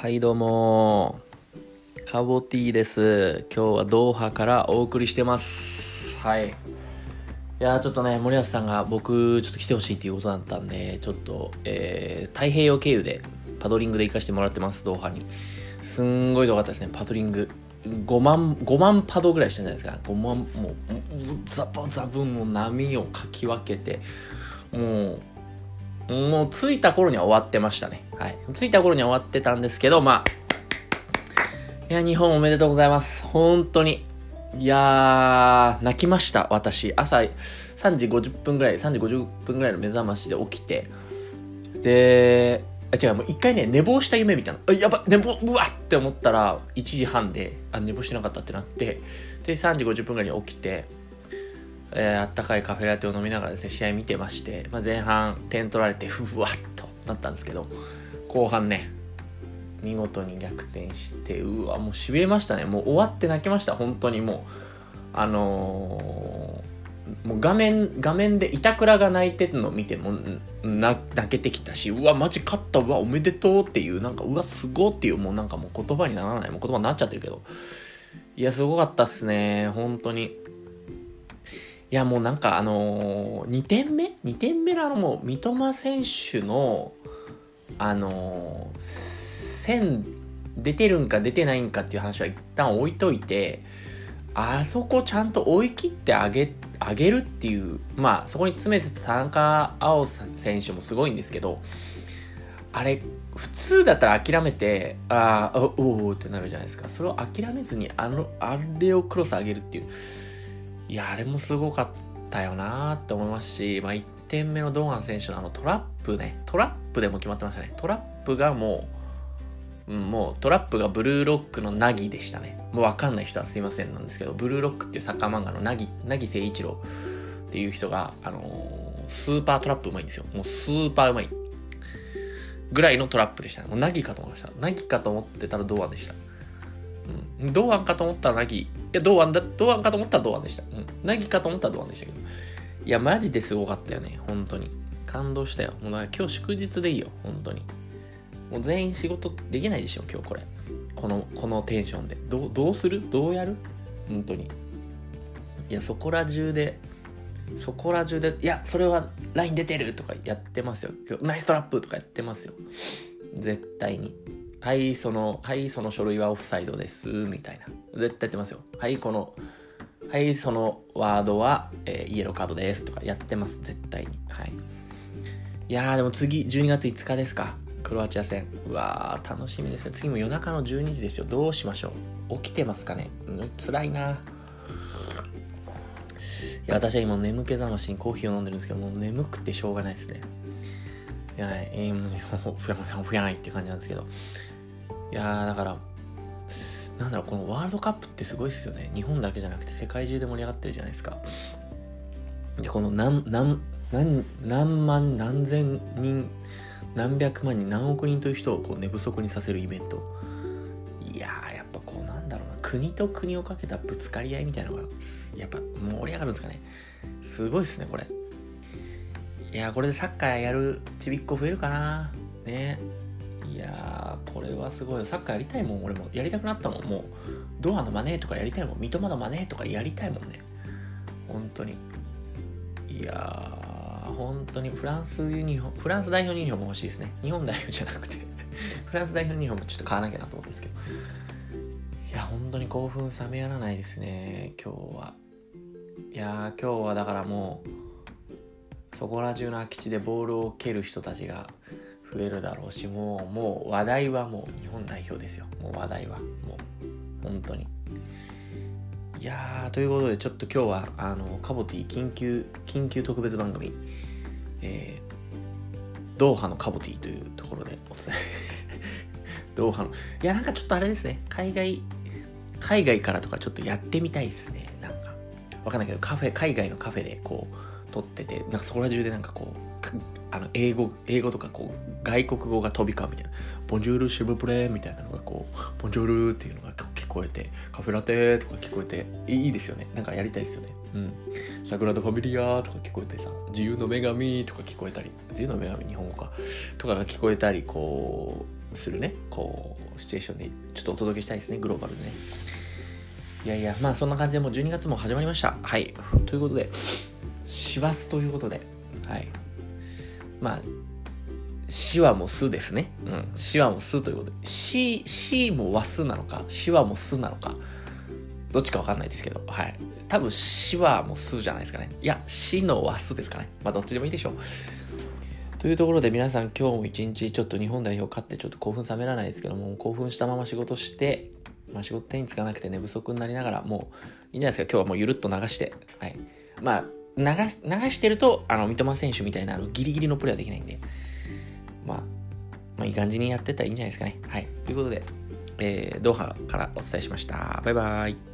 はいどうも。カボティーです。今日はドーハからお送りしてます。はい。いやーちょっとね森保さんが僕ちょっと来てほしいっていうことだったんでちょっと、えー、太平洋経由でパドリングで行かせてもらってますドーハに。すんごい遠かったですね。パドリング。5万5万パドぐらいしたんじゃないですか。5万もうザブザブも波をかき分けてもうもう着いた頃には終わってましたね。はい。着いた頃には終わってたんですけど、まあ、いや、日本おめでとうございます。本当に。いやー、泣きました、私。朝3時50分ぐらい、3時50分ぐらいの目覚ましで起きて、で、あ、違う、もう一回ね、寝坊した夢みたいな。あ、やば、寝坊、うわって思ったら、1時半で、あ、寝坊してなかったってなって、で、3時50分ぐらいに起きて、えー、あったかいカフェラテを飲みながらですね、試合見てまして、まあ、前半点取られて、ふわっとなったんですけど、後半ね、見事に逆転して、うわ、もう痺れましたね。もう終わって泣きました、本当にもう。あのー、もう画面、画面で板倉が泣いてるのを見ても泣けてきたし、うわ、マジ勝った、うわ、おめでとうっていう、なんか、うわ、すごっていう、もうなんかもう言葉にならない、もう言葉になっちゃってるけど、いや、すごかったっすね、本当に。いやもうなんかあのー、2点目 ?2 点目のあのもう三笘選手のあのー、線出てるんか出てないんかっていう話は一旦置いといてあそこちゃんと追い切ってあげあげるっていうまあそこに詰めてた田中碧選手もすごいんですけどあれ普通だったら諦めてああおおってなるじゃないですかそれを諦めずにあのあれをクロス上げるっていういや、あれもすごかったよなって思いますし、まあ、1点目の堂安選手のあのトラップね、トラップでも決まってましたね。トラップがもう、うん、もうトラップがブルーロックのナギでしたね。もうわかんない人はすいませんなんですけど、ブルーロックっていうサッカー漫画のナギ、ナギ誠一郎っていう人が、あのー、スーパートラップうまいんですよ。もうスーパーうまい。ぐらいのトラップでしたね。もうナギかと思いました。ナギかと思ってたら堂安でした。うん。堂安かと思ったらナギ。いや、堂安だ、堂安かと思ったら堂安でした。うん。ナギかと思ったら堂安でしたけど。いや、マジですごかったよね。本当に。感動したよ。もうだから今日祝日でいいよ。本当に。もう全員仕事できないでしょ、今日これ。この、このテンションで。どう、どうする？どうやる？本当に。いや、そこら中で、そこら中で、いや、それは LINE 出てるとかやってますよ。今日、ナイストラップとかやってますよ。絶対に。はい、その、はい、その書類はオフサイドです、みたいな。絶対やってますよ。はい、この、はい、そのワードは、えー、イエローカードですとかやってます、絶対に。はい。いやー、でも次、12月5日ですか。クロアチア戦。うわー、楽しみですね。次も夜中の12時ですよ。どうしましょう。起きてますかね。うん、辛いな。いや、私は今眠気覚ましにコーヒーを飲んでるんですけど、もう眠くてしょうがないですね。いや、えー、もう、ふやふやふやいって感じなんですけど。いやだから、なんだろう、このワールドカップってすごいですよね。日本だけじゃなくて世界中で盛り上がってるじゃないですか。で、この何、何、何、何万、何千人、何百万人、何億人という人をこう寝不足にさせるイベント。いやー、やっぱこうなんだろうな、国と国をかけたぶつかり合いみたいなのが、やっぱ盛り上がるんですかね。すごいですね、これ。いやーこれでサッカーやるちびっこ増えるかな。ね。いやー、これはすごい。サッカーやりたいもん、俺も。やりたくなったもん。もう、ドアのマネーとかやりたいもん。三笘のマネーとかやりたいもんね。本当に。いやー、本当にフランスユニフォーム、フランス代表ユニフォーム欲しいですね。日本代表じゃなくて フランス代表ユニフォームちょっと買わなきゃなと思うんですけど。いや、本当に興奮冷めやらないですね、今日は。いやー、今日はだからもう、そこら中の空き地でボールを蹴る人たちが増えるだろうしもうもう話題はもう日本代表ですよ。もう話題は。もう本当に。いやーということでちょっと今日はあのカボティ緊急緊急特別番組えー、ドーハのカボティというところでお伝え ドーハのいやなんかちょっとあれですね。海外海外からとかちょっとやってみたいですね。なんか。わかんないけどカフェ海外のカフェでこう撮っててなんかそこら中でなんかこうあの英語英語とかこう外国語が飛び交うみたいな「ボンジュールシブプレ」みたいなのがこう「ボンジュール」っていうのが結こえて、カフェラテとか聞こえて、いいですよね。なんかやりたいですよね。うん。サグラダ・ファミリアとか聞こえてさ、自由の女神とか聞こえたり、自由の女神日本語か、とかが聞こえたり、こう、するね、こう、シチュエーションでちょっとお届けしたいですね、グローバルでね。いやいや、まあそんな感じでもう12月も始まりました。はい。ということで、師走ということで、はい。まあ、死はもすですね。うん。死はもすということで。死、死も和すなのか、死はもすなのか、どっちかわかんないですけど、はい。多分死はもすじゃないですかね。いや、死の和すですかね。まあどっちでもいいでしょう。というところで皆さん今日も一日ちょっと日本代表勝ってちょっと興奮冷めらないですけども、興奮したまま仕事して、まあ、仕事手につかなくて寝不足になりながら、もういいんじゃないですか、今日はもうゆるっと流して、はい。まあ、流流してると、あの、三笘選手みたいな、あの、ギリギリのプレーはできないんで、まあ、まあ、いい感じにやってたらいいんじゃないですかね。はい。ということで、えー、ドーハからお伝えしました。バイバイ。